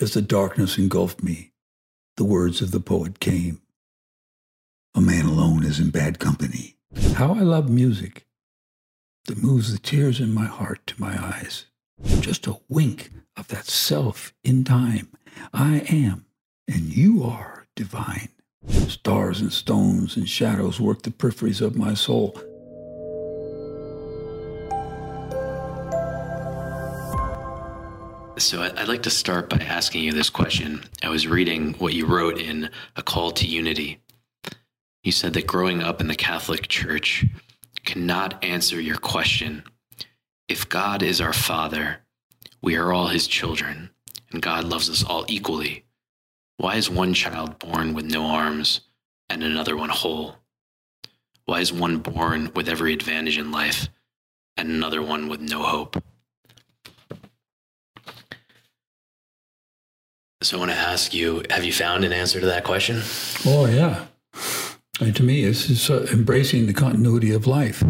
as the darkness engulfed me, the words of the poet came. A man alone is in bad company. How I love music that moves the tears in my heart to my eyes. Just a wink of that self in time. I am, and you are divine. Stars and stones and shadows work the peripheries of my soul. So I'd like to start by asking you this question. I was reading what you wrote in A Call to Unity. You said that growing up in the Catholic Church cannot answer your question. If God is our Father, we are all His children, and God loves us all equally. Why is one child born with no arms and another one whole? Why is one born with every advantage in life and another one with no hope? So I want to ask you have you found an answer to that question? Oh, yeah. And to me, it's just uh, embracing the continuity of life.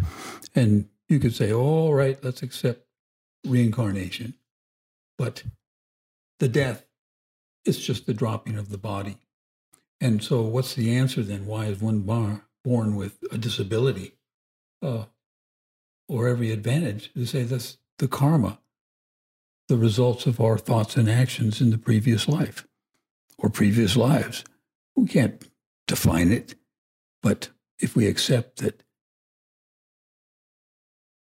And you could say, all right, let's accept reincarnation. But the death is just the dropping of the body. And so, what's the answer then? Why is one bar born with a disability uh, or every advantage? To say that's the karma the results of our thoughts and actions in the previous life or previous lives. We can't define it, but if we accept that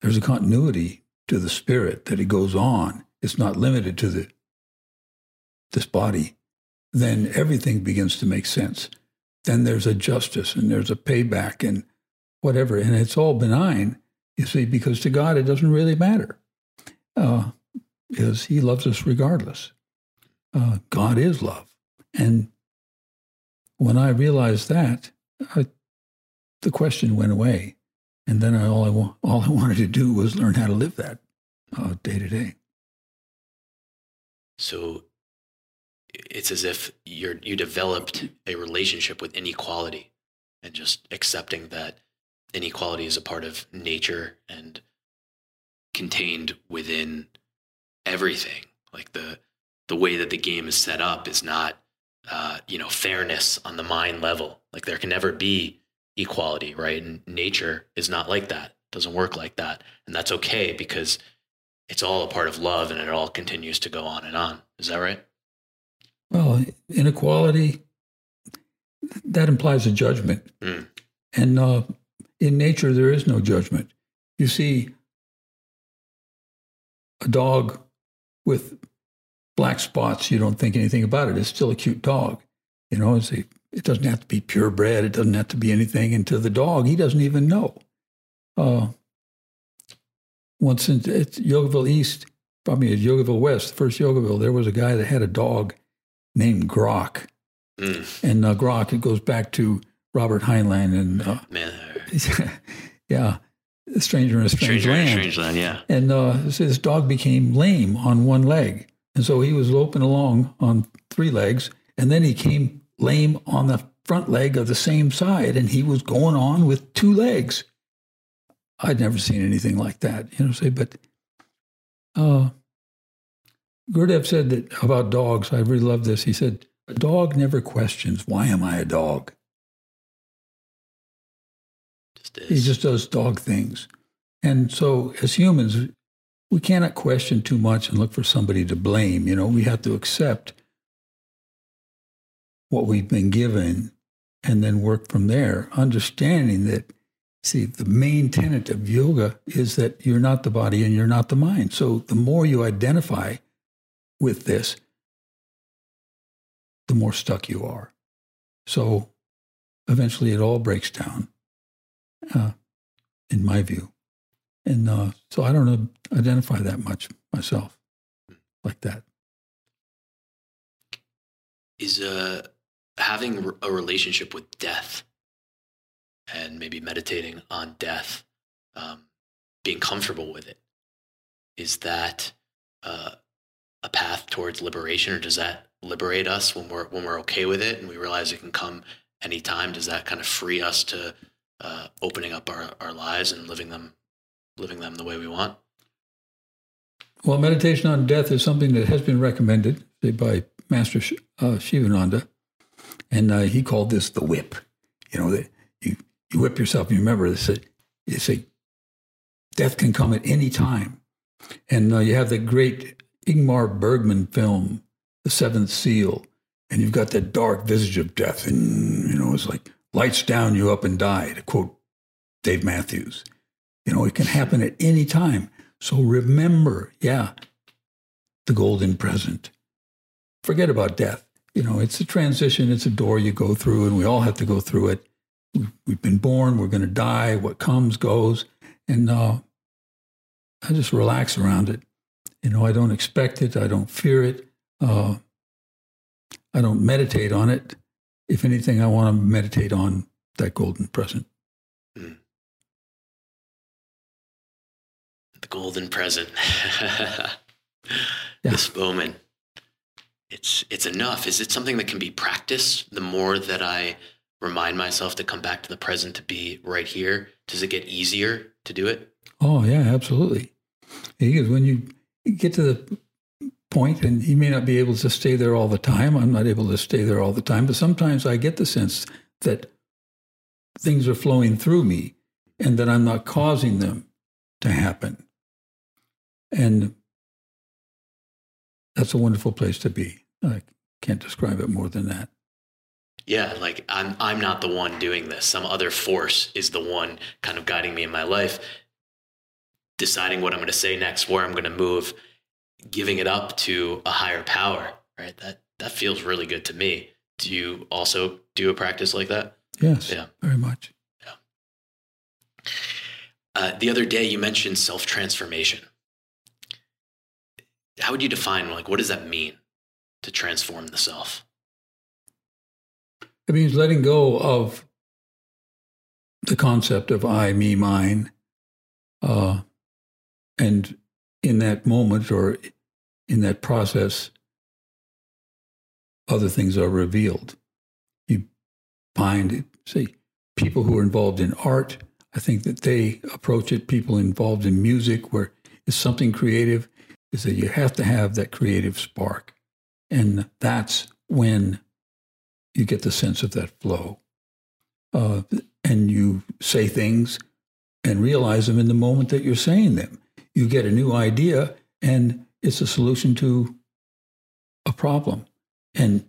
there's a continuity to the spirit, that it goes on, it's not limited to the, this body, then everything begins to make sense. Then there's a justice and there's a payback and whatever. And it's all benign, you see, because to God it doesn't really matter. Uh, is he loves us regardless. Uh, God is love. And when I realized that, I, the question went away. And then I, all, I, all I wanted to do was learn how to live that uh, day to day. So it's as if you're, you developed a relationship with inequality and just accepting that inequality is a part of nature and contained within everything. Like the the way that the game is set up is not uh, you know fairness on the mind level. Like there can never be equality, right? And nature is not like that. It doesn't work like that, and that's okay because it's all a part of love, and it all continues to go on and on. Is that right? Well, inequality that implies a judgment, mm. and uh, in nature there is no judgment. You see, a dog with black spots, you don't think anything about it. It's still a cute dog. You know, a, it doesn't have to be purebred. It doesn't have to be anything. And to the dog, he doesn't even know. Uh, once in, at Yogaville East, probably at Yogaville West, first Yogaville, there was a guy that had a dog named Grok. Mm. And uh, Grok, it goes back to Robert Heinlein and uh, yeah, Stranger in a Strange Stranger Land. Strange Land, yeah. And uh, this dog became lame on one leg. And so he was loping along on three legs. And then he came lame on the front leg of the same side. And he was going on with two legs. I'd never seen anything like that, you know, say, but uh, Gurudev said that about dogs. I really love this. He said, a dog never questions, why am I a dog? He just does dog things. And so, as humans, we cannot question too much and look for somebody to blame. You know, we have to accept what we've been given and then work from there, understanding that, see, the main tenet of yoga is that you're not the body and you're not the mind. So, the more you identify with this, the more stuck you are. So, eventually, it all breaks down uh, in my view. And uh, so I don't identify that much myself like that. Is uh, having a relationship with death and maybe meditating on death, um, being comfortable with it, is that uh, a path towards liberation, or does that liberate us when we're when we're okay with it and we realize it can come anytime? Does that kind of free us to uh, opening up our, our lives and living them living them the way we want? Well, meditation on death is something that has been recommended say, by Master uh, Shivananda, and uh, he called this the whip. You know, that you, you whip yourself. You remember this, you say, death can come at any time. And uh, you have the great Ingmar Bergman film, The Seventh Seal, and you've got that dark visage of death. And, you know, it's like, lights down, you up and die, to quote Dave Matthews. You know, it can happen at any time. So remember, yeah, the golden present. Forget about death. You know, it's a transition, it's a door you go through, and we all have to go through it. We've been born, we're going to die, what comes goes. And uh, I just relax around it. You know, I don't expect it, I don't fear it, uh, I don't meditate on it. If anything, I want to meditate on that golden present. Mm. The golden present. yeah. This moment. It's it's enough. Is it something that can be practiced? The more that I remind myself to come back to the present, to be right here, does it get easier to do it? Oh yeah, absolutely. Because when you get to the point, and he may not be able to stay there all the time. I'm not able to stay there all the time, but sometimes I get the sense that things are flowing through me and that I'm not causing them to happen. And that's a wonderful place to be. I can't describe it more than that. Yeah, like I'm I'm not the one doing this. Some other force is the one kind of guiding me in my life, deciding what I'm going to say next, where I'm going to move, giving it up to a higher power, right? That that feels really good to me. Do you also do a practice like that? Yes. Yeah. Very much. Yeah. Uh, the other day you mentioned self transformation. How would you define like what does that mean to transform the self? It means letting go of the concept of I, me, mine, uh, and in that moment or in that process, other things are revealed. You find, say, people who are involved in art, I think that they approach it, people involved in music, where it's something creative, is that you have to have that creative spark. And that's when you get the sense of that flow. Uh, and you say things and realize them in the moment that you're saying them you get a new idea and it's a solution to a problem. And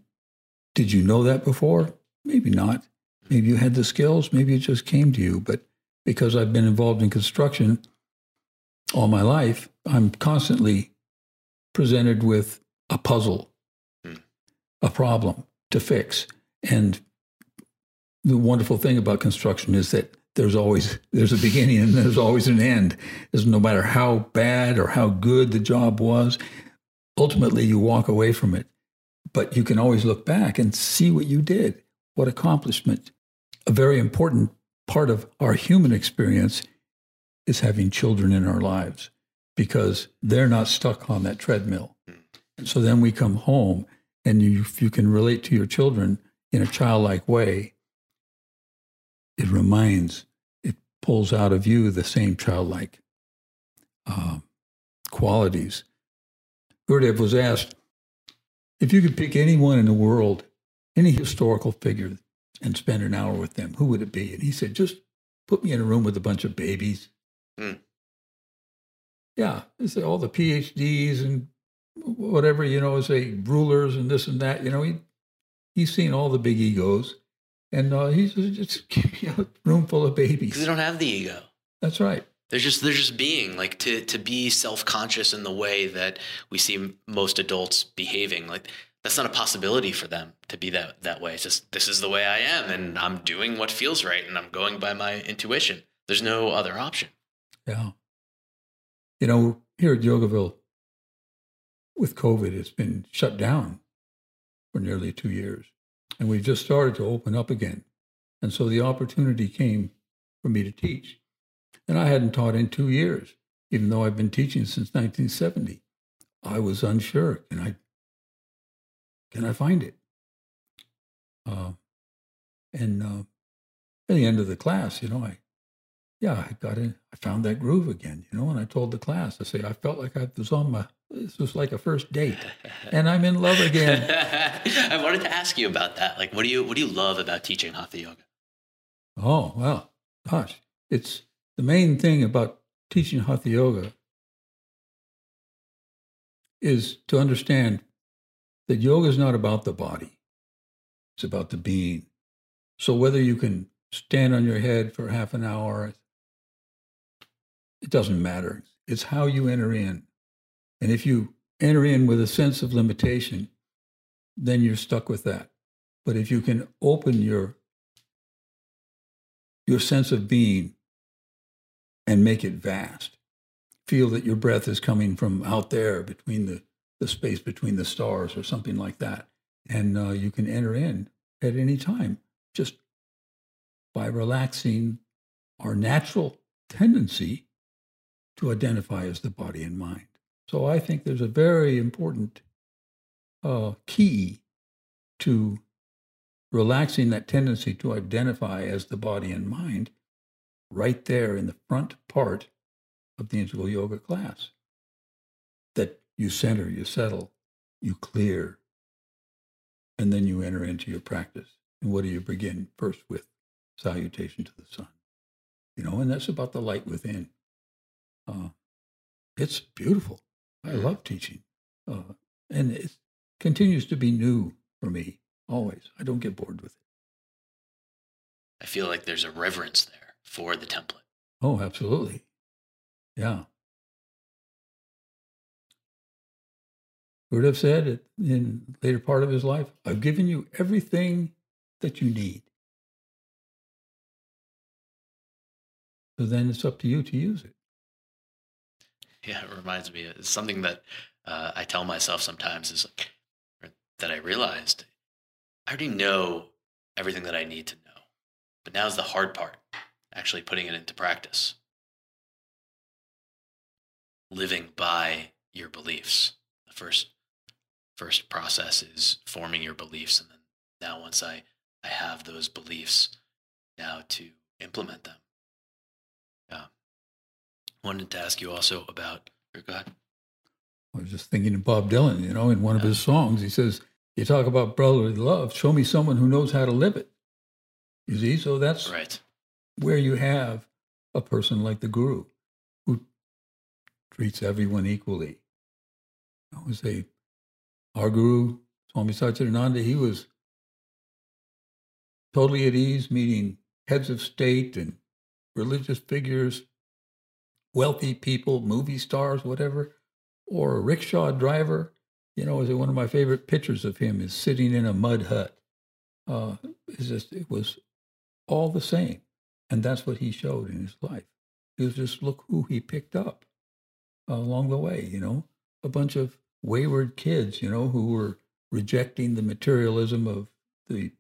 did you know that before? Maybe not. Maybe you had the skills, maybe it just came to you. But because I've been involved in construction all my life, I'm constantly presented with a puzzle, hmm. a problem to fix. And the wonderful thing about construction is that there's always there's a beginning and there's always an end. Is no matter how bad or how good the job was, ultimately you walk away from it. But you can always look back and see what you did, what accomplishment. A very important part of our human experience is having children in our lives because they're not stuck on that treadmill. And so then we come home and you, you can relate to your children in a childlike way, it reminds, it pulls out of you the same childlike uh, qualities. Gurudev was asked if you could pick anyone in the world, any historical figure, and spend an hour with them, who would it be? And he said, just put me in a room with a bunch of babies. Mm. Yeah, all the PhDs and whatever, you know, say rulers and this and that. You know, he he's seen all the big egos. And uh, he's just a room full of babies. They don't have the ego. That's right. They're just they're just being like to to be self conscious in the way that we see most adults behaving. Like that's not a possibility for them to be that that way. It's just this is the way I am, and I'm doing what feels right, and I'm going by my intuition. There's no other option. Yeah. You know, here at Yogaville, with COVID, it's been shut down for nearly two years. And we just started to open up again. And so the opportunity came for me to teach. And I hadn't taught in two years, even though I've been teaching since 1970. I was unsure. Can I, can I find it? Uh, and uh, at the end of the class, you know, I yeah, I got in, I found that groove again, you know, and I told the class, I say, I felt like I was on my, this was like a first date and I'm in love again. I wanted to ask you about that. Like, what do you, what do you love about teaching Hatha Yoga? Oh, well, gosh, it's the main thing about teaching Hatha Yoga is to understand that yoga is not about the body, it's about the being. So whether you can stand on your head for half an hour, it doesn't matter. It's how you enter in. And if you enter in with a sense of limitation, then you're stuck with that. But if you can open your your sense of being and make it vast, feel that your breath is coming from out there between the, the space between the stars or something like that. And uh, you can enter in at any time just by relaxing our natural tendency to identify as the body and mind. So I think there's a very important uh, key to relaxing that tendency to identify as the body and mind right there in the front part of the integral yoga class. That you center, you settle, you clear, and then you enter into your practice. And what do you begin first with? Salutation to the sun. You know, and that's about the light within. Uh, it's beautiful. I love teaching. Uh, and it continues to be new for me always. I don't get bored with it. I feel like there's a reverence there for the template. Oh, absolutely. Yeah. Gurudev said in later part of his life, I've given you everything that you need. So then it's up to you to use it. Yeah, it reminds me. It's something that uh, I tell myself sometimes is like, that I realized I already know everything that I need to know. But now's the hard part actually putting it into practice. Living by your beliefs. The first first process is forming your beliefs and then now once I I have those beliefs now to implement them. Yeah. Wanted to ask you also about your God. I was just thinking of Bob Dylan, you know, in one yeah. of his songs, he says, You talk about brotherly love, show me someone who knows how to live it. You see, so that's right. where you have a person like the guru who treats everyone equally. I would say our guru, Swami Satchidananda, he was totally at ease meeting heads of state and religious figures, wealthy people, movie stars, whatever, or a rickshaw driver. You know, one of my favorite pictures of him is sitting in a mud hut. Uh, it's just, it was all the same. And that's what he showed in his life. It was just look who he picked up along the way, you know, a bunch of wayward kids, you know, who were rejecting the materialism of the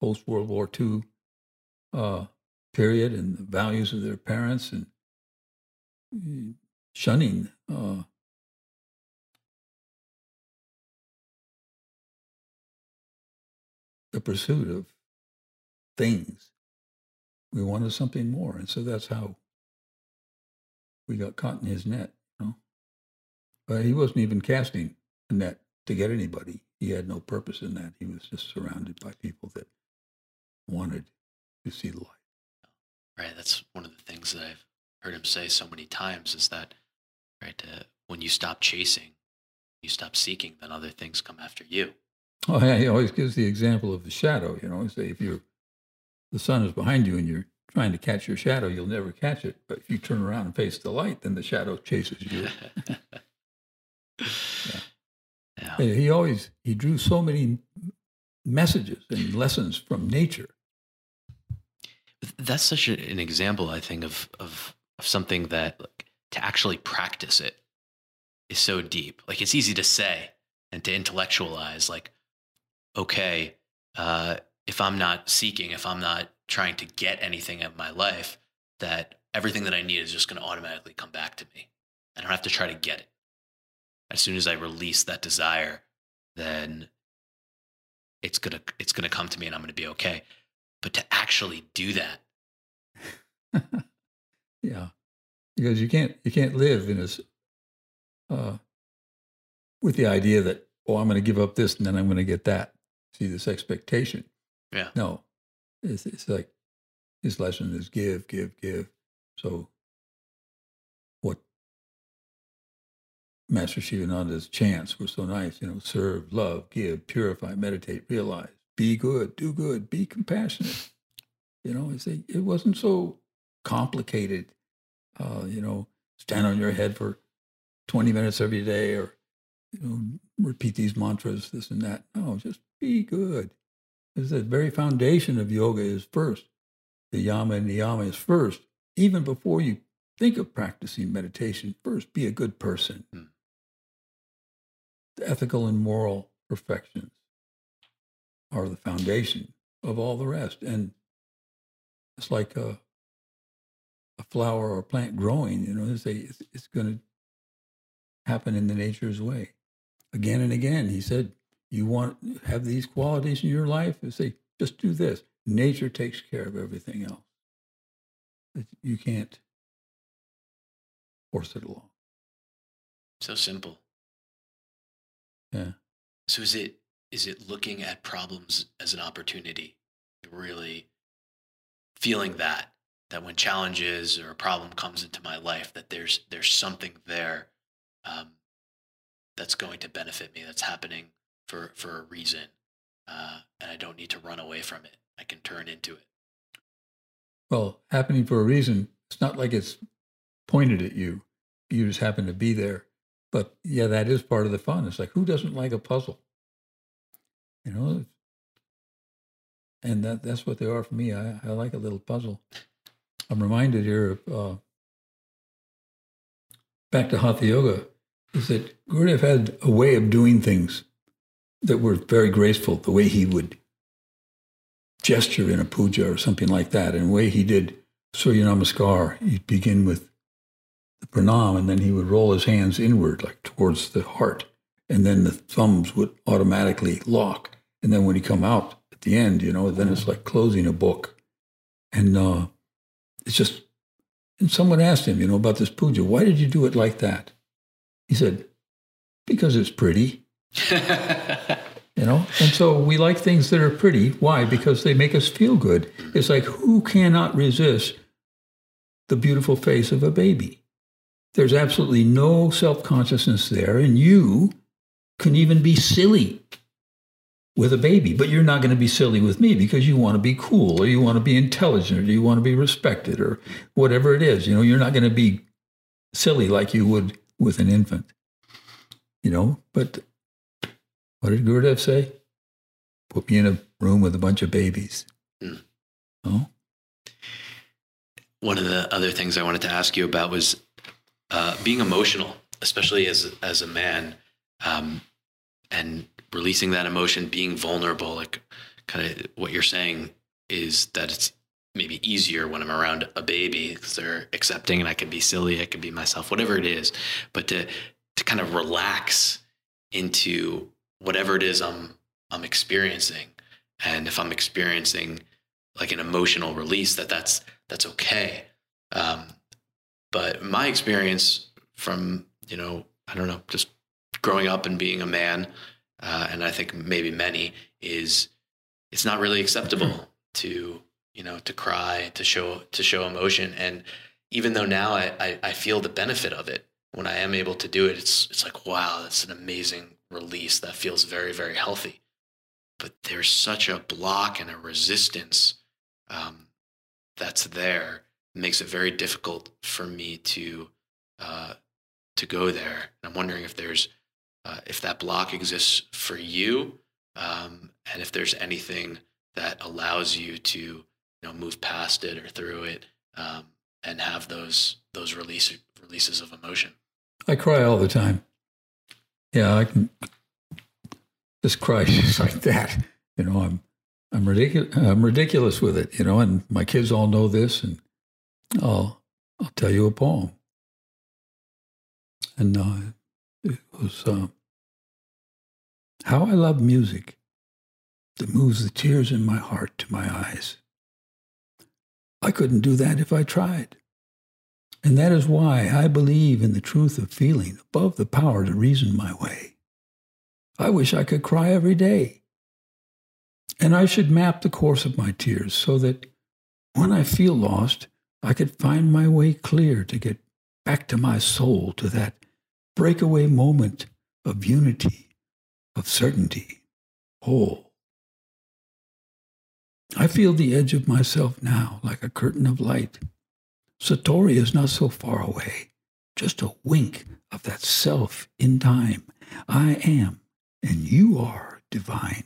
post World War II uh, period and the values of their parents and shunning uh, the pursuit of things. We wanted something more. And so that's how we got caught in his net. You know? But he wasn't even casting a net to get anybody. He had no purpose in that. He was just surrounded by people that wanted to see the light. Right. That's one of the things that I've heard him say so many times is that, right, uh, when you stop chasing, you stop seeking, then other things come after you. Oh, yeah. He always gives the example of the shadow. You know, say if you're the sun is behind you and you're trying to catch your shadow, you'll never catch it. But if you turn around and face the light, then the shadow chases you. yeah. yeah. He always he drew so many messages and lessons from nature that's such an example, I think, of, of, of something that like, to actually practice it is so deep. Like it's easy to say and to intellectualize, like, okay, uh, if I'm not seeking, if I'm not trying to get anything in my life, that everything that I need is just going to automatically come back to me. I don't have to try to get it. As soon as I release that desire, then it's gonna it's gonna come to me and I'm gonna be okay but to actually do that Yeah, because you can't you can't live in this uh, with the idea that oh I'm going to give up this and then I'm going to get that. See this expectation. Yeah. No, it's, it's like his lesson is give, give, give. So what Master Shivananda's chants were so nice, you know, serve, love, give, purify, meditate, realize, be good, do good, be compassionate. You know, it's it wasn't so complicated. Uh, you know, stand on your head for 20 minutes every day or, you know, repeat these mantras, this and that. No, just be good. Because the very foundation of yoga is first. The yama and niyama is first. Even before you think of practicing meditation, first be a good person. Hmm. The ethical and moral perfections are the foundation of all the rest. And it's like a, a flower or a plant growing, you know, it's, a, it's, it's going to happen in the nature's way. Again and again, he said, you want to have these qualities in your life? And say, just do this. Nature takes care of everything else. You can't force it along. So simple. Yeah. So is it is it looking at problems as an opportunity? Really feeling that that when challenges or a problem comes into my life, that there's there's something there um, that's going to benefit me. That's happening for for a reason, uh, and I don't need to run away from it. I can turn into it. Well, happening for a reason. It's not like it's pointed at you. You just happen to be there. But yeah, that is part of the fun. It's like who doesn't like a puzzle? You know, and that that's what they are for me. I, I like a little puzzle. I'm reminded here of uh, back to Hatha Yoga is that Gurudev had a way of doing things that were very graceful. The way he would gesture in a puja or something like that, and the way he did Surya Namaskar, he'd begin with the pranam, and then he would roll his hands inward, like towards the heart, and then the thumbs would automatically lock. And then when he come out at the end, you know, then it's like closing a book, and uh, it's just. And someone asked him, you know, about this puja. Why did you do it like that? He said, because it's pretty. you know and so we like things that are pretty why because they make us feel good it's like who cannot resist the beautiful face of a baby there's absolutely no self-consciousness there and you can even be silly with a baby but you're not going to be silly with me because you want to be cool or you want to be intelligent or you want to be respected or whatever it is you know you're not going to be silly like you would with an infant you know but what did Gurudev say? Put me in a room with a bunch of babies. Mm. Oh? One of the other things I wanted to ask you about was uh, being emotional, especially as as a man, um, and releasing that emotion, being vulnerable. Like, kind of what you're saying is that it's maybe easier when I'm around a baby because they're accepting, and I can be silly, I can be myself, whatever it is. But to to kind of relax into whatever it is I'm I'm experiencing, and if I'm experiencing like an emotional release, that that's that's okay. Um, but my experience from you know I don't know just growing up and being a man, uh, and I think maybe many is it's not really acceptable to you know to cry to show to show emotion and even though now I, I, I feel the benefit of it when I am able to do it, it's it's like wow, that's an amazing release that feels very, very healthy. But there's such a block and a resistance um, that's there. It makes it very difficult for me to uh, to go there. And I'm wondering if there's uh, if that block exists for you, um, and if there's anything that allows you to you know move past it or through it um, and have those those release releases of emotion. I cry all the time yeah, I can just cry just like that. You know, I'm I'm ridiculous. I'm ridiculous with it. You know, and my kids all know this, and I'll I'll tell you a poem. And uh, it was uh, how I love music that moves the tears in my heart to my eyes. I couldn't do that if I tried. And that is why I believe in the truth of feeling above the power to reason my way. I wish I could cry every day. And I should map the course of my tears so that when I feel lost, I could find my way clear to get back to my soul, to that breakaway moment of unity, of certainty, whole. I feel the edge of myself now like a curtain of light. Satori is not so far away, just a wink of that self in time. I am, and you are divine.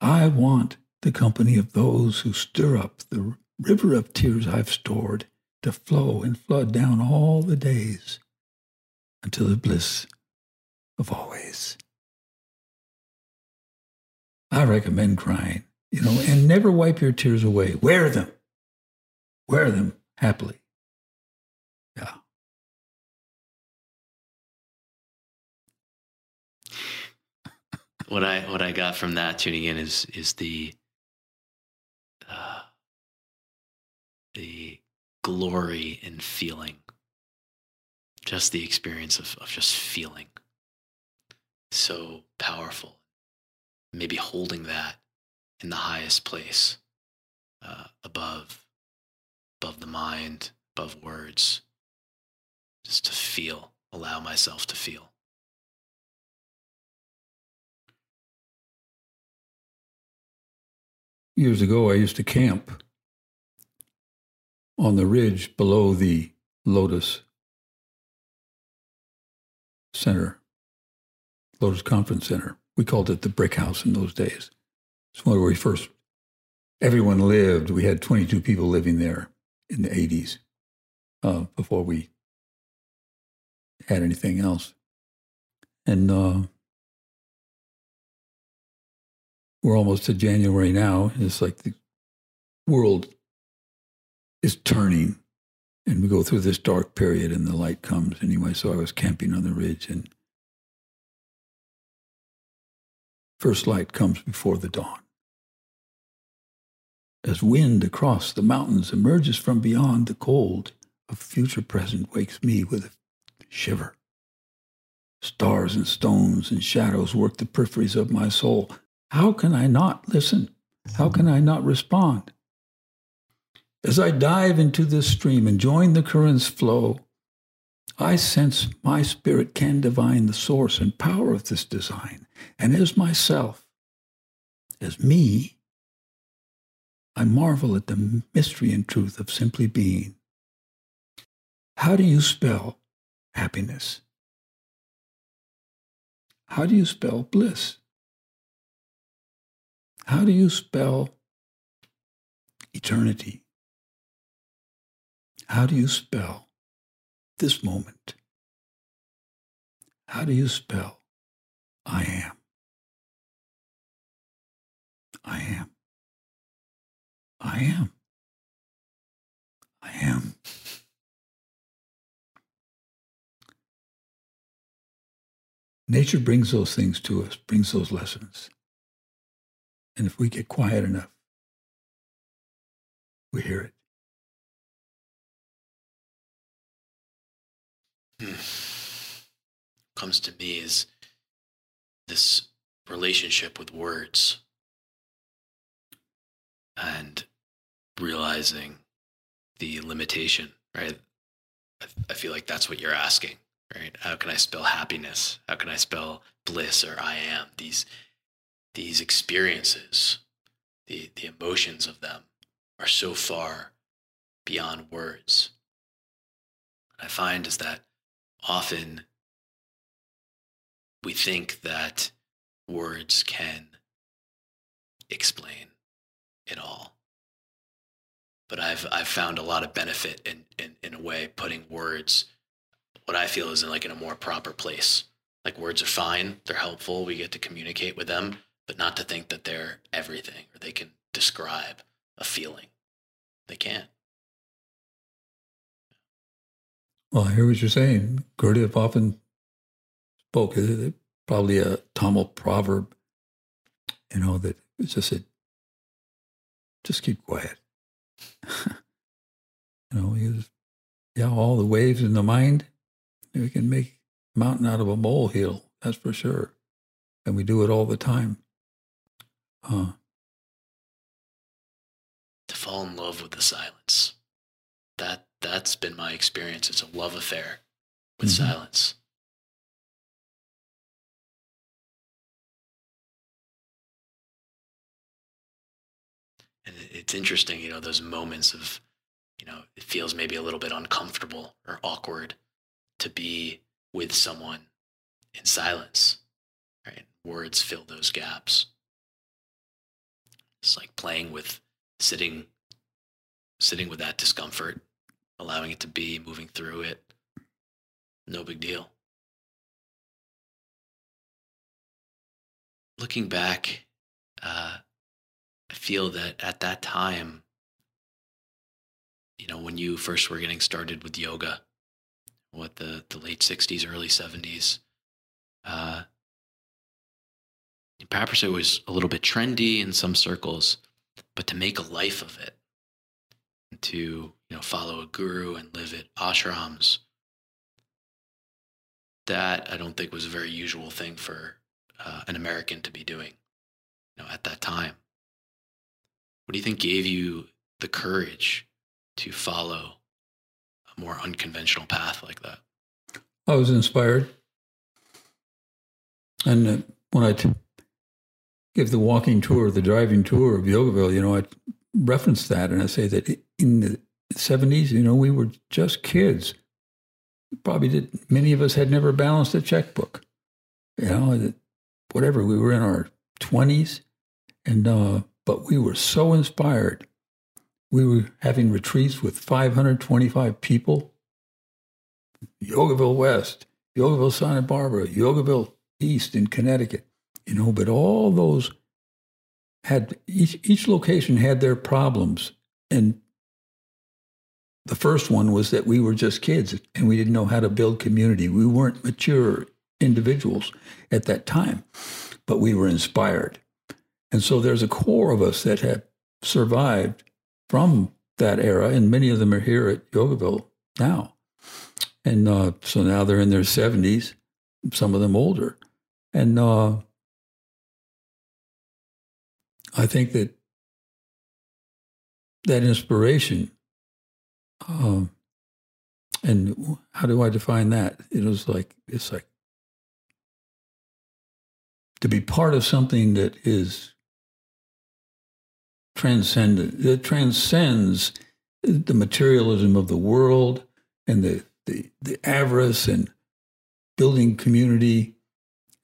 I want the company of those who stir up the river of tears I've stored to flow and flood down all the days until the bliss of always. I recommend crying, you know, and never wipe your tears away. Wear them. Wear them happily. Yeah. what I what I got from that tuning in is is the uh, the glory in feeling, just the experience of of just feeling, so powerful. Maybe holding that in the highest place, uh, above above the mind, above words, just to feel, allow myself to feel. years ago, I used to camp on the ridge below the Lotus Center, Lotus Conference Center. We called it the Brick House in those days. It's where we first, everyone lived. We had 22 people living there in the 80s uh, before we had anything else. And uh, we're almost to January now. It's like the world is turning and we go through this dark period and the light comes anyway. So I was camping on the ridge and first light comes before the dawn. As wind across the mountains emerges from beyond, the cold of future present wakes me with a shiver. Stars and stones and shadows work the peripheries of my soul. How can I not listen? How can I not respond? As I dive into this stream and join the current's flow, I sense my spirit can divine the source and power of this design. And as myself, as me, I marvel at the mystery and truth of simply being. How do you spell happiness? How do you spell bliss? How do you spell eternity? How do you spell this moment? How do you spell I am? I am. I am. I am. Nature brings those things to us, brings those lessons. And if we get quiet enough, we hear it. Hmm. Comes to me is this relationship with words and realizing the limitation, right? I, feel like that's what you're asking, right? How can I spell happiness? How can I spell bliss or I am? These these experiences, the, the emotions of them are so far beyond words. What I find is that often we think that words can explain it all. But I've I've found a lot of benefit in, in, in a way putting words what I feel is in like in a more proper place. Like words are fine, they're helpful, we get to communicate with them, but not to think that they're everything or they can describe a feeling. They can't. Well, I hear what you're saying. Gurudev often spoke, probably a Tamil proverb, you know, that it's just said, just keep quiet. You know, was, yeah, all the waves in the mind. We can make a mountain out of a molehill, that's for sure. And we do it all the time. To fall in love with the silence. That that's been my experience. It's a love affair with mm-hmm. silence. And it's interesting, you know, those moments of, you know, it feels maybe a little bit uncomfortable or awkward to be with someone in silence, right? Words fill those gaps. It's like playing with sitting sitting with that discomfort, allowing it to be, moving through it. No big deal. Looking back, uh, I feel that at that time, you know, when you first were getting started with yoga, what the, the late 60s, early 70s, uh, perhaps it was a little bit trendy in some circles, but to make a life of it, to you know follow a guru and live at ashrams, that I don't think was a very usual thing for uh, an American to be doing, you know, at that time. What do you think gave you the courage to follow a more unconventional path like that? I was inspired. And uh, when I t- give the walking tour, the driving tour of Yogaville, you know, I reference that and I say that in the 70s, you know, we were just kids. Probably did, many of us had never balanced a checkbook. You know, whatever, we were in our 20s. And, uh, but we were so inspired. We were having retreats with 525 people. Yogaville West, Yogaville Santa Barbara, Yogaville East in Connecticut you know, but all those had each each location had their problems and the first one was that we were just kids and we didn't know how to build community. We weren't mature individuals at that time, but we were inspired. And so there's a core of us that have survived from that era, and many of them are here at Yogaville now. And uh, so now they're in their 70s, some of them older. And uh, I think that that inspiration, um, and how do I define that? It was like it's like to be part of something that is transcendent, that transcends the materialism of the world and the, the, the avarice and building community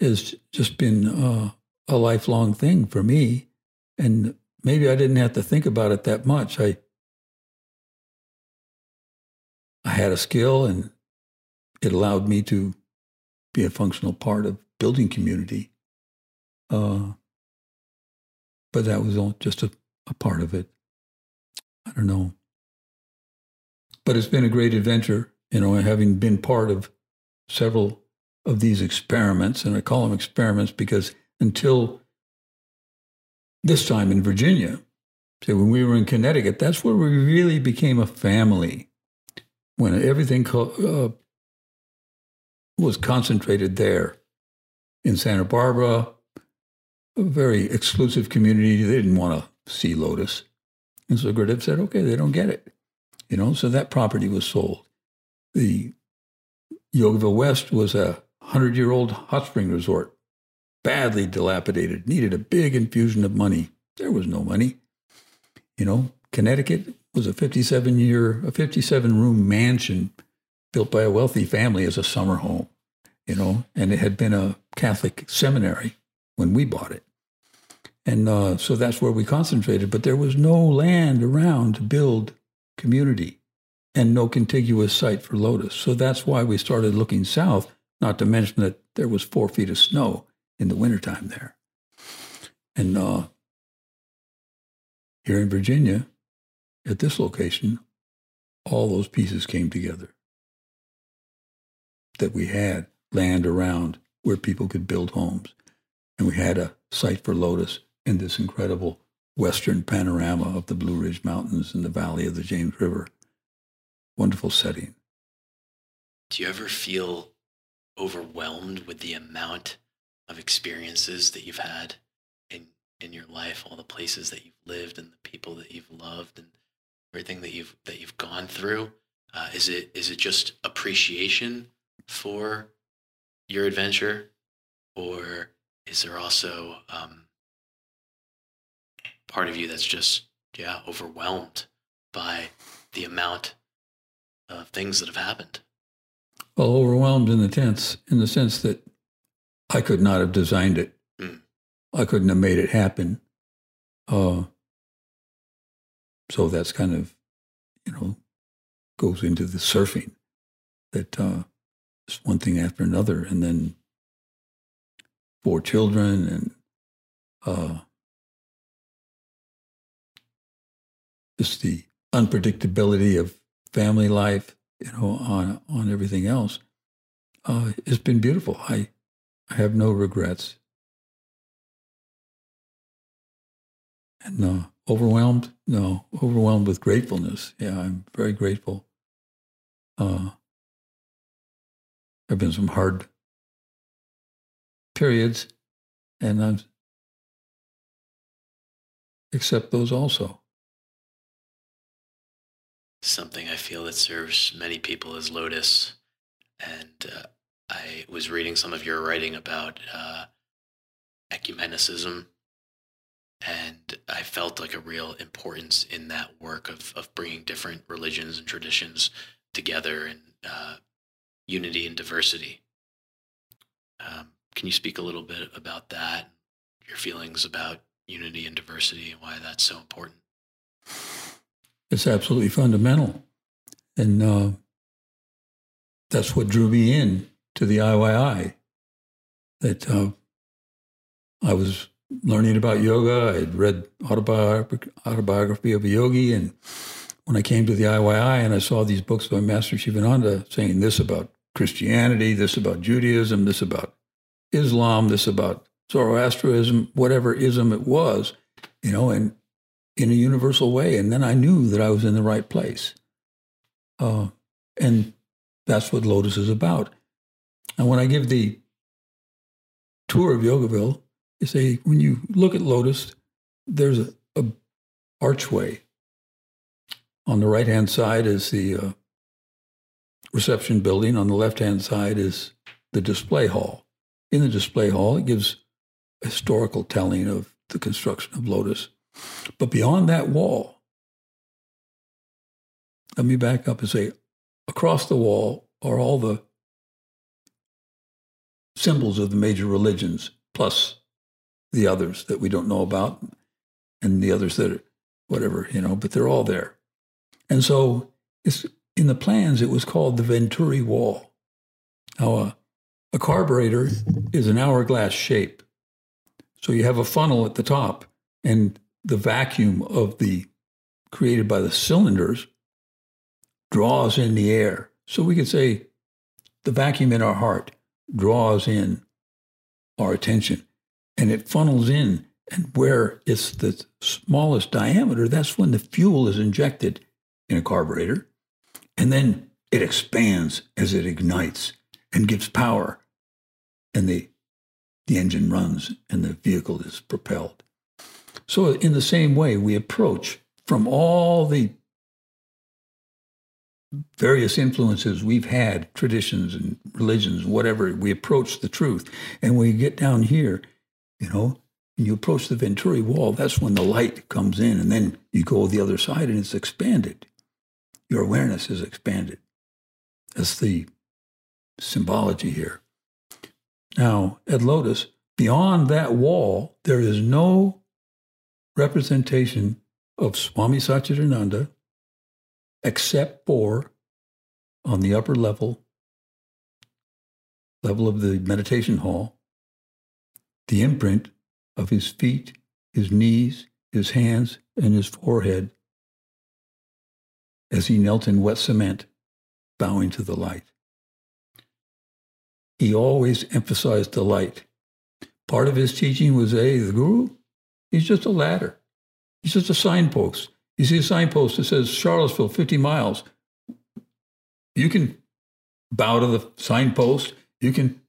has just been uh, a lifelong thing for me. And maybe I didn't have to think about it that much. I I had a skill and it allowed me to be a functional part of building community. Uh, but that was all just a, a part of it. I don't know. But it's been a great adventure, you know, having been part of several of these experiments. And I call them experiments because until this time in Virginia. So when we were in Connecticut, that's where we really became a family. When everything co- uh, was concentrated there in Santa Barbara, a very exclusive community. They didn't want to see Lotus. And so Gurudev said, okay, they don't get it. You know, so that property was sold. The Yogaville West was a 100 year old hot spring resort badly dilapidated, needed a big infusion of money. There was no money. You know, Connecticut was a 57 year, a 57 room mansion built by a wealthy family as a summer home, you know, and it had been a Catholic seminary when we bought it. And uh, so that's where we concentrated. But there was no land around to build community and no contiguous site for Lotus. So that's why we started looking south, not to mention that there was four feet of snow in the wintertime there. And uh, here in Virginia, at this location, all those pieces came together. That we had land around where people could build homes. And we had a site for Lotus in this incredible western panorama of the Blue Ridge Mountains and the valley of the James River. wonderful setting. Do you ever feel overwhelmed with the amount of experiences that you've had in in your life, all the places that you've lived and the people that you've loved and everything that you've that you've gone through? Uh, is it is it just appreciation for your adventure, or is there also um, part of you that's just yeah overwhelmed by the amount of things that have happened? Well, overwhelmed in the tense, in the sense that I could not have designed it. Mm. I couldn't have made it happen. Uh, so that's kind of, you know, goes into the surfing. That uh, it's one thing after another, and then four children, and uh, just the unpredictability of family life, you know, on on everything else. Uh, it's been beautiful. I I have no regrets. And uh, overwhelmed? No, overwhelmed with gratefulness. Yeah, I'm very grateful. Uh, there have been some hard periods, and I accept those also. Something I feel that serves many people is Lotus. And uh, I was reading some of your writing about uh, ecumenicism, and I felt like a real importance in that work of, of bringing different religions and traditions together and uh, unity and diversity. Um, can you speak a little bit about that, your feelings about unity and diversity, and why that's so important? It's absolutely fundamental. And uh, that's what drew me in to the IYI. That uh, I was learning about yoga. I'd read autobiography, autobiography of a yogi. And when I came to the IYI and I saw these books by Master Shivananda saying this about Christianity, this about Judaism, this about Islam, this about Zoroastrianism, whatever ism it was, you know, and in a universal way. And then I knew that I was in the right place. Uh, and that's what Lotus is about. And when I give the tour of Yogaville, you say, when you look at Lotus, there's a, a archway. On the right hand side is the uh, reception building. On the left hand side is the display hall. In the display hall, it gives historical telling of the construction of Lotus. But beyond that wall, let me back up and say, across the wall are all the symbols of the major religions, plus the others that we don't know about, and the others that are whatever, you know, but they're all there. And so it's, in the plans, it was called the Venturi Wall. Now, a, a carburetor is an hourglass shape. So you have a funnel at the top, and the vacuum of the created by the cylinders draws in the air. So we could say the vacuum in our heart draws in our attention and it funnels in. And where it's the smallest diameter, that's when the fuel is injected in a carburetor. And then it expands as it ignites and gives power. And the, the engine runs and the vehicle is propelled. So, in the same way, we approach from all the various influences we've had, traditions and religions, whatever, we approach the truth. And you get down here, you know, and you approach the Venturi wall, that's when the light comes in. And then you go the other side and it's expanded. Your awareness is expanded. That's the symbology here. Now, at Lotus, beyond that wall, there is no representation of Swami Satchidananda except for on the upper level, level of the meditation hall, the imprint of his feet, his knees, his hands, and his forehead as he knelt in wet cement, bowing to the light. He always emphasized the light. Part of his teaching was, A, the guru, he's just a ladder. He's just a signpost. You see a signpost that says Charlottesville, 50 miles. You can bow to the signpost. You can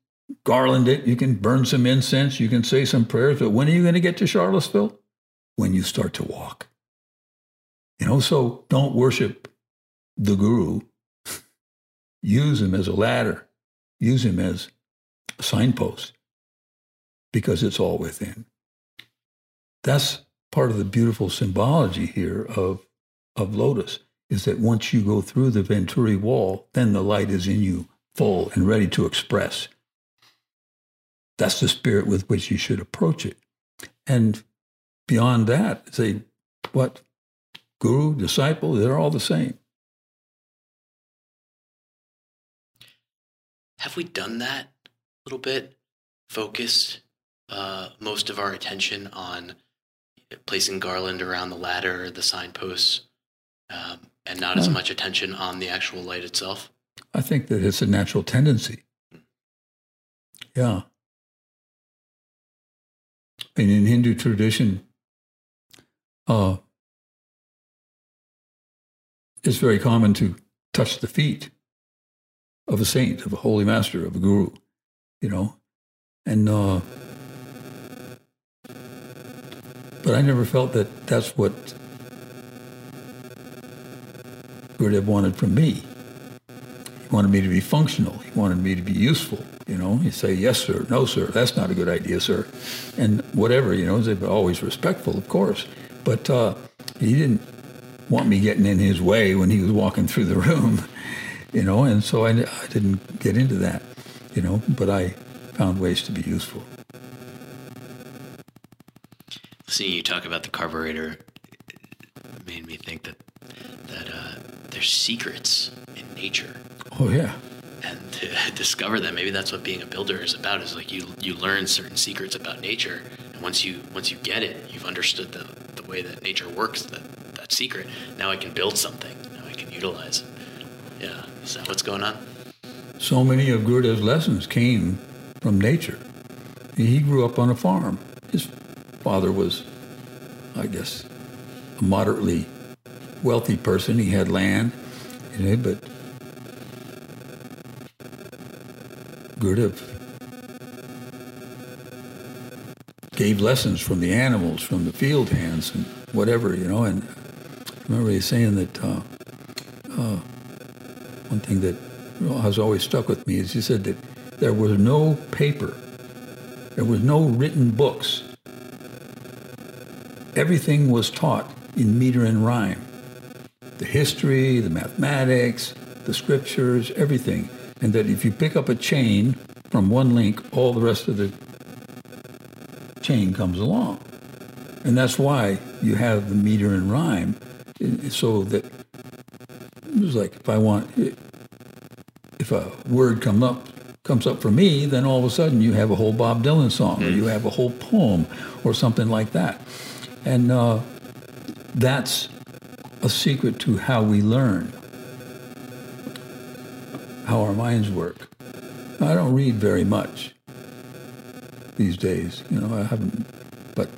garland it. You can burn some incense. You can say some prayers. But when are you going to get to Charlottesville? When you start to walk. You know, so don't worship the guru. Use him as a ladder. Use him as a signpost because it's all within. That's part of the beautiful symbology here of, of lotus is that once you go through the Venturi wall, then the light is in you full and ready to express. That's the spirit with which you should approach it. And beyond that, say, what? Guru, disciple, they're all the same. Have we done that a little bit? Focused uh, most of our attention on placing garland around the ladder, the signposts, um, and not as much attention on the actual light itself? I think that it's a natural tendency. Yeah. And in Hindu tradition, uh, it's very common to touch the feet of a saint, of a holy master, of a guru, you know. And, uh, but I never felt that that's what Gurudev wanted from me. He wanted me to be functional. He wanted me to be useful. You know, he say, yes, sir, no, sir, that's not a good idea, sir. And whatever, you know, they were always respectful, of course. But uh, he didn't want me getting in his way when he was walking through the room, you know, and so I, I didn't get into that, you know, but I found ways to be useful. Seeing you talk about the carburetor made me think that that uh, there's secrets in nature. Oh yeah. And to discover that maybe that's what being a builder is about is like you you learn certain secrets about nature. And once you once you get it you've understood the, the way that nature works that that secret. Now I can build something. Now I can utilize it. Yeah. Is that what's going on? So many of Gurudev's lessons came from nature. He grew up on a farm. His father was I guess a moderately wealthy person. He had land you know but Gurudev gave lessons from the animals, from the field hands, and whatever, you know. And I remember he saying that uh, uh, one thing that has always stuck with me is he said that there was no paper, there was no written books. Everything was taught in meter and rhyme. The history, the mathematics, the scriptures, everything and that if you pick up a chain from one link, all the rest of the chain comes along. And that's why you have the meter and rhyme, eh, so that it was like if I want, eh, if a word come up comes up for me, then all of a sudden you have a whole Bob Dylan song, or you mm. have a whole poem, or something like that, and uh, that's a secret to how we learn how our minds work. I don't read very much these days. You know, I haven't, but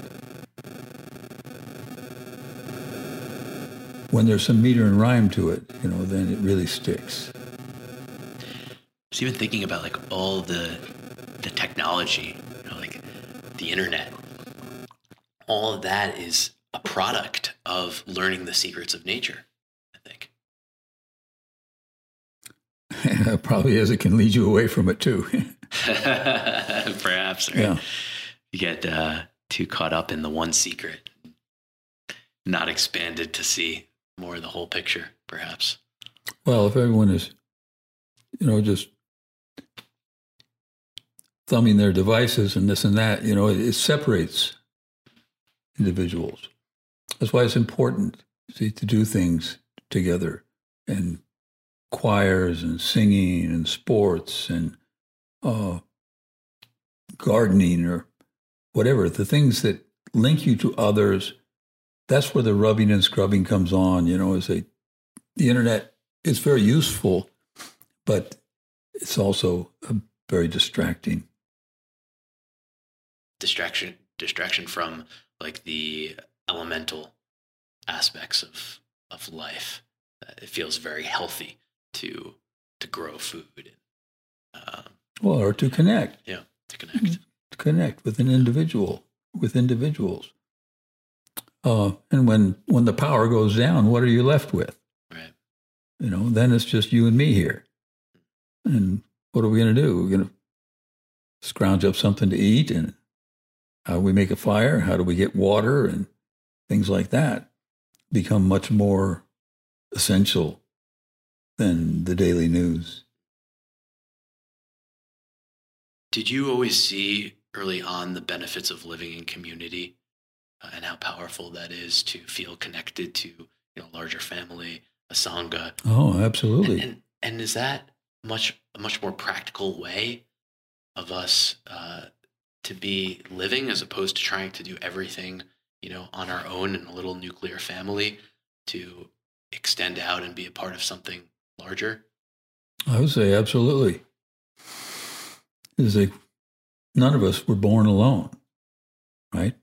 when there's some meter and rhyme to it, you know, then it really sticks. So even thinking about like all the the technology, you know, like the internet, all of that is a product of learning the secrets of nature. probably as it can lead you away from it too. Perhaps. Right? Yeah. You get uh, too caught up in the one secret, not expanded to see more of the whole picture, perhaps. Well, if everyone is, you know, just thumbing their devices and this and that, you know, it, it separates individuals. That's why it's important, see, to do things together and choirs and singing and sports and uh, gardening or whatever, the things that link you to others, that's where the rubbing and scrubbing comes on. You know, as a the internet is very useful, but it's also very distracting. Distraction, distraction from like the elemental aspects of of life. It feels very healthy to to grow food. And, um, Well, or to connect, yeah, to connect. to connect with an individual, with individuals. Uh, and when when the power goes down, what are you left with? Right. You know, then it's just you and me here. And what are we going to do? We're going to scrounge up something to eat, and how do we make a fire? How do we get water and things like that become much more essential than the daily news. Did you always see early on the benefits of living in community uh, and how powerful that is to feel connected to you know larger family, a sangha? Oh, absolutely. And, and, and is that much a much more practical way of us uh, to be living as opposed to trying to do everything you know on our own in a little nuclear family to extend out and be a part of something larger? I would say absolutely. Is like none of us were born alone, right?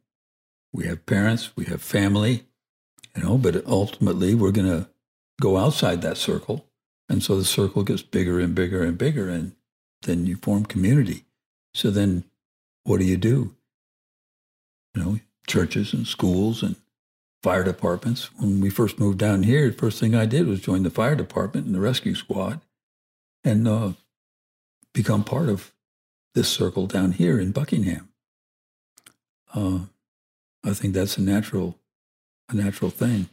We have parents, we have family, you know, but ultimately we're going to go outside that circle. And so the circle gets bigger and bigger and bigger, and then you form community. So then what do you do? You know, churches and schools and fire departments. When we first moved down here, the first thing I did was join the fire department and the rescue squad and uh, become part of this circle down here in Buckingham. Uh, I think that's a natural, a natural thing.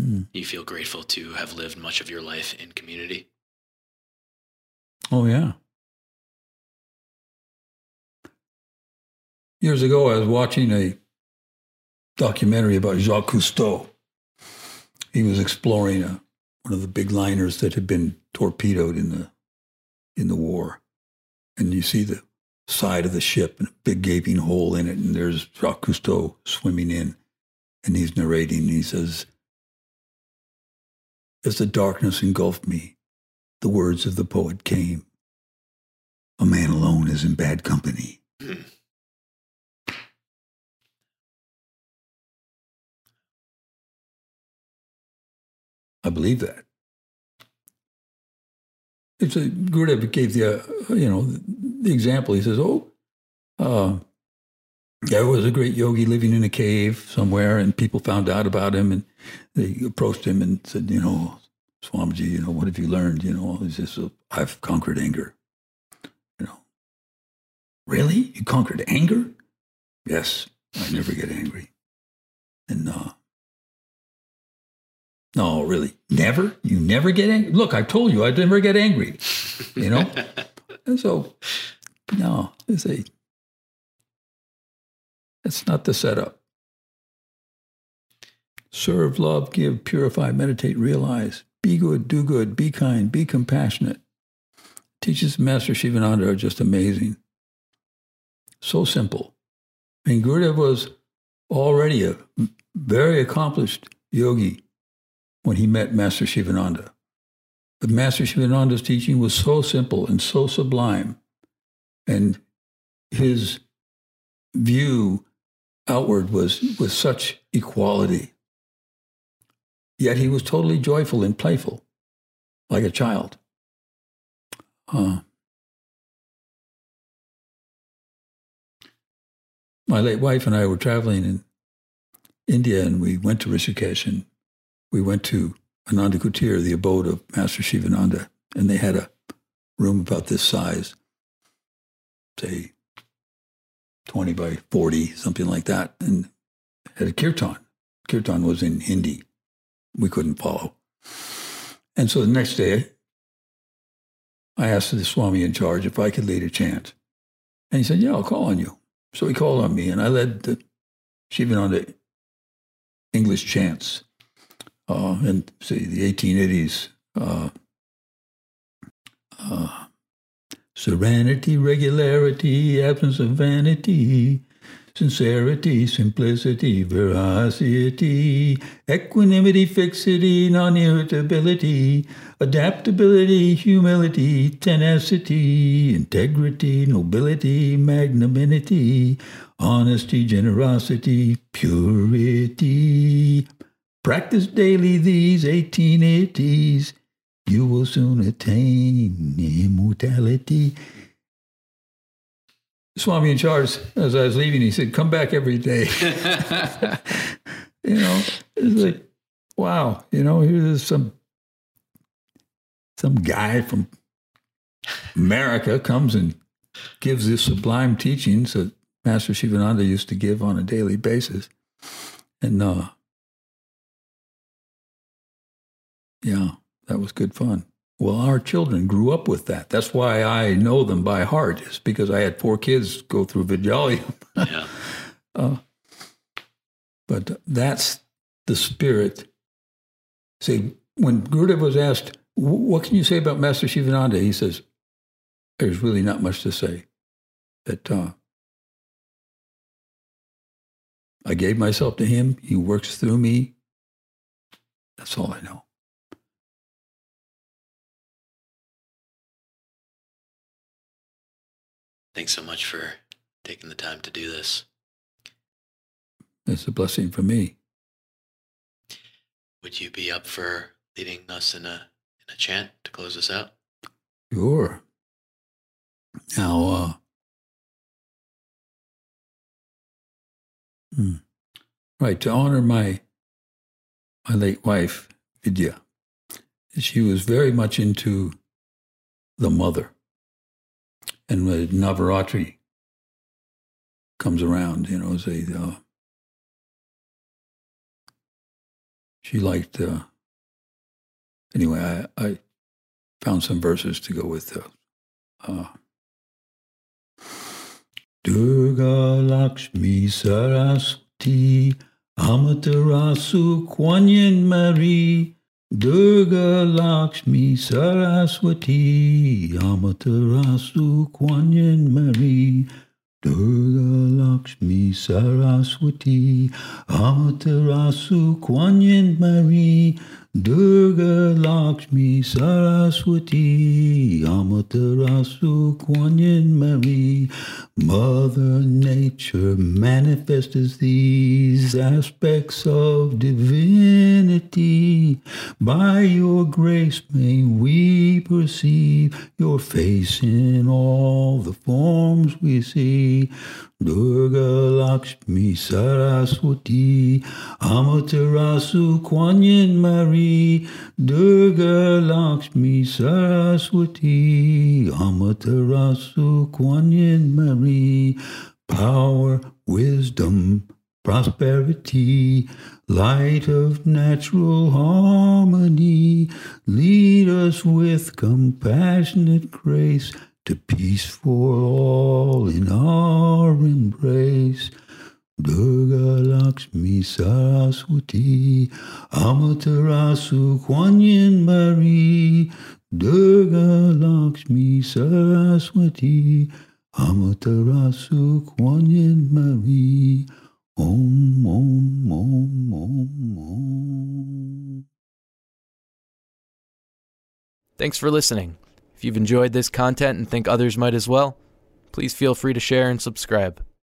Mm. You feel grateful to have lived much of your life in community. Oh yeah. Years ago, I was watching a documentary about Jacques Cousteau. He was exploring a, one of the big liners that had been torpedoed in the in the war, and you see the side of the ship and a big gaping hole in it, and there's Jacques Cousteau swimming in, and he's narrating. And he says, "As the darkness engulfed me, the words of the poet came: A man alone is in bad company." Hmm. I believe that. It's a Gurudev gave the uh, you know the example. He says, "Oh, uh, there was a great yogi living in a cave somewhere, and people found out about him, and they approached him and said, you know, Swamiji, you know, what have you learned? You know, he says, I've conquered anger. You know, really? You conquered anger? Yes, I never get angry. And uh, no, really, never. You never get angry. Look, I told you I never get angry. You know, and so no, it's a. It's not the setup. Serve, love, give, purify, meditate, realize. Be good, do good, be kind, be compassionate. Teachings of Master Shivananda are just amazing. So simple. And Gurudev was already a very accomplished yogi when he met Master Shivananda. But Master Shivananda's teaching was so simple and so sublime, and his view outward was with such equality. Yet he was totally joyful and playful, like a child. Uh, my late wife and I were traveling in India, and we went to Rishikesh, and we went to Ananda Kutir, the abode of Master Shivananda, and they had a room about this size, say 20 by 40, something like that, and had a kirtan. Kirtan was in Hindi. We couldn't follow. And so the next day, I asked the Swami in charge if I could lead a chant. And he said, Yeah, I'll call on you. So he called on me, and I led the Shivananda English chants uh, in, say, the 18 ities. Uh, uh, serenity, regularity, absence of vanity, sincerity, simplicity, veracity, equanimity, fixity, non irritability, adaptability, humility, tenacity, integrity, nobility, magnanimity, honesty, generosity, purity, Practice daily these 18 ities. You will soon attain immortality. Swami in charge, as I was leaving, he said, Come back every day. you know, it's like, wow, you know, here's some some guy from America comes and gives this sublime teachings that Master Shivananda used to give on a daily basis. And uh, yeah, that was good fun. Well, our children grew up with that. That's why I know them by heart, is because I had four kids go through Vidyalaya. yeah. uh, but that's the spirit. See, when Gurudev was asked, what can you say about Master Shivananda? He says, there's really not much to say. That uh, I gave myself to him. He works through me. That's all I know. Thanks so much for taking the time to do this. It's a blessing for me. Would you be up for leading us in a in a chant to close us out? Sure. Now, uh, hmm. right to honor my my late wife Vidya, she was very much into the mother, and when Navaratri comes around, you know, say uh, she liked. Uh, anyway, I, I found some verses to go with. Uh, uh, Durga Lakshmi Saraswati Amaterasu Kuan Mary Durga Lakshmi Saraswati Amaterasu Kuan Mary. Durga Lakshmi Saraswati Amaterasu Kuan Mary Durga Lakshmi Saraswati Amaterasu Kuan Mary Mother Nature manifests these aspects of divinity. By your grace may we perceive your face in all the forms we see. Durga Lakshmi Saraswati Amaterasu Kuan Yin Mary Durga Lakshmi Saraswati Amaterasu Kuan Yin Mary Power, wisdom, prosperity, light of natural harmony, lead us with compassionate grace to peace for all in our embrace. Durga Lakshmi Saraswati Amaterasu Kuan Yin Mary Durga Lakshmi Saraswati Amaterasu Kuan Yin Mary Om Om Om Om Om Thanks for listening. If you've enjoyed this content and think others might as well, please feel free to share and subscribe.